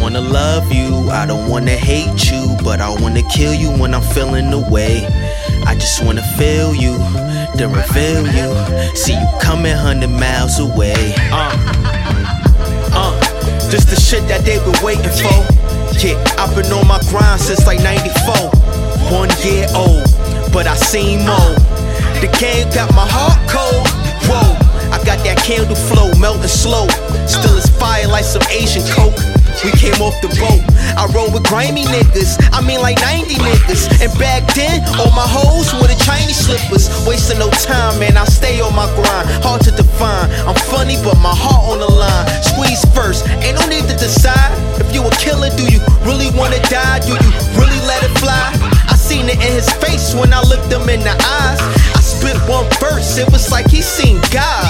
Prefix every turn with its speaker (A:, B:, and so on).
A: wanna love you, I don't wanna hate you, but I wanna kill you when I'm feeling the way. I just wanna feel you, then reveal you. See you coming hundred miles away. Uh, uh, just the shit that they been waiting for. Yeah, I've been on my grind since like 94. One year old, but I seen more. The game got my heart cold. Whoa, I got that candle flow, melting slow. Still it's fire like some Asian coke. We came off the boat. I roll with grimy niggas. I mean like 90 niggas. And back then, all my hoes were the Chinese slippers. Wasting no time, man. I stay on my grind. Hard to define. I'm funny, but my heart on the line. Squeeze first. Ain't no need to decide. If you a killer, do you really wanna die? Do you really let it fly? I seen it in his face when I looked him in the eyes. I spit one verse, it was like he seen God.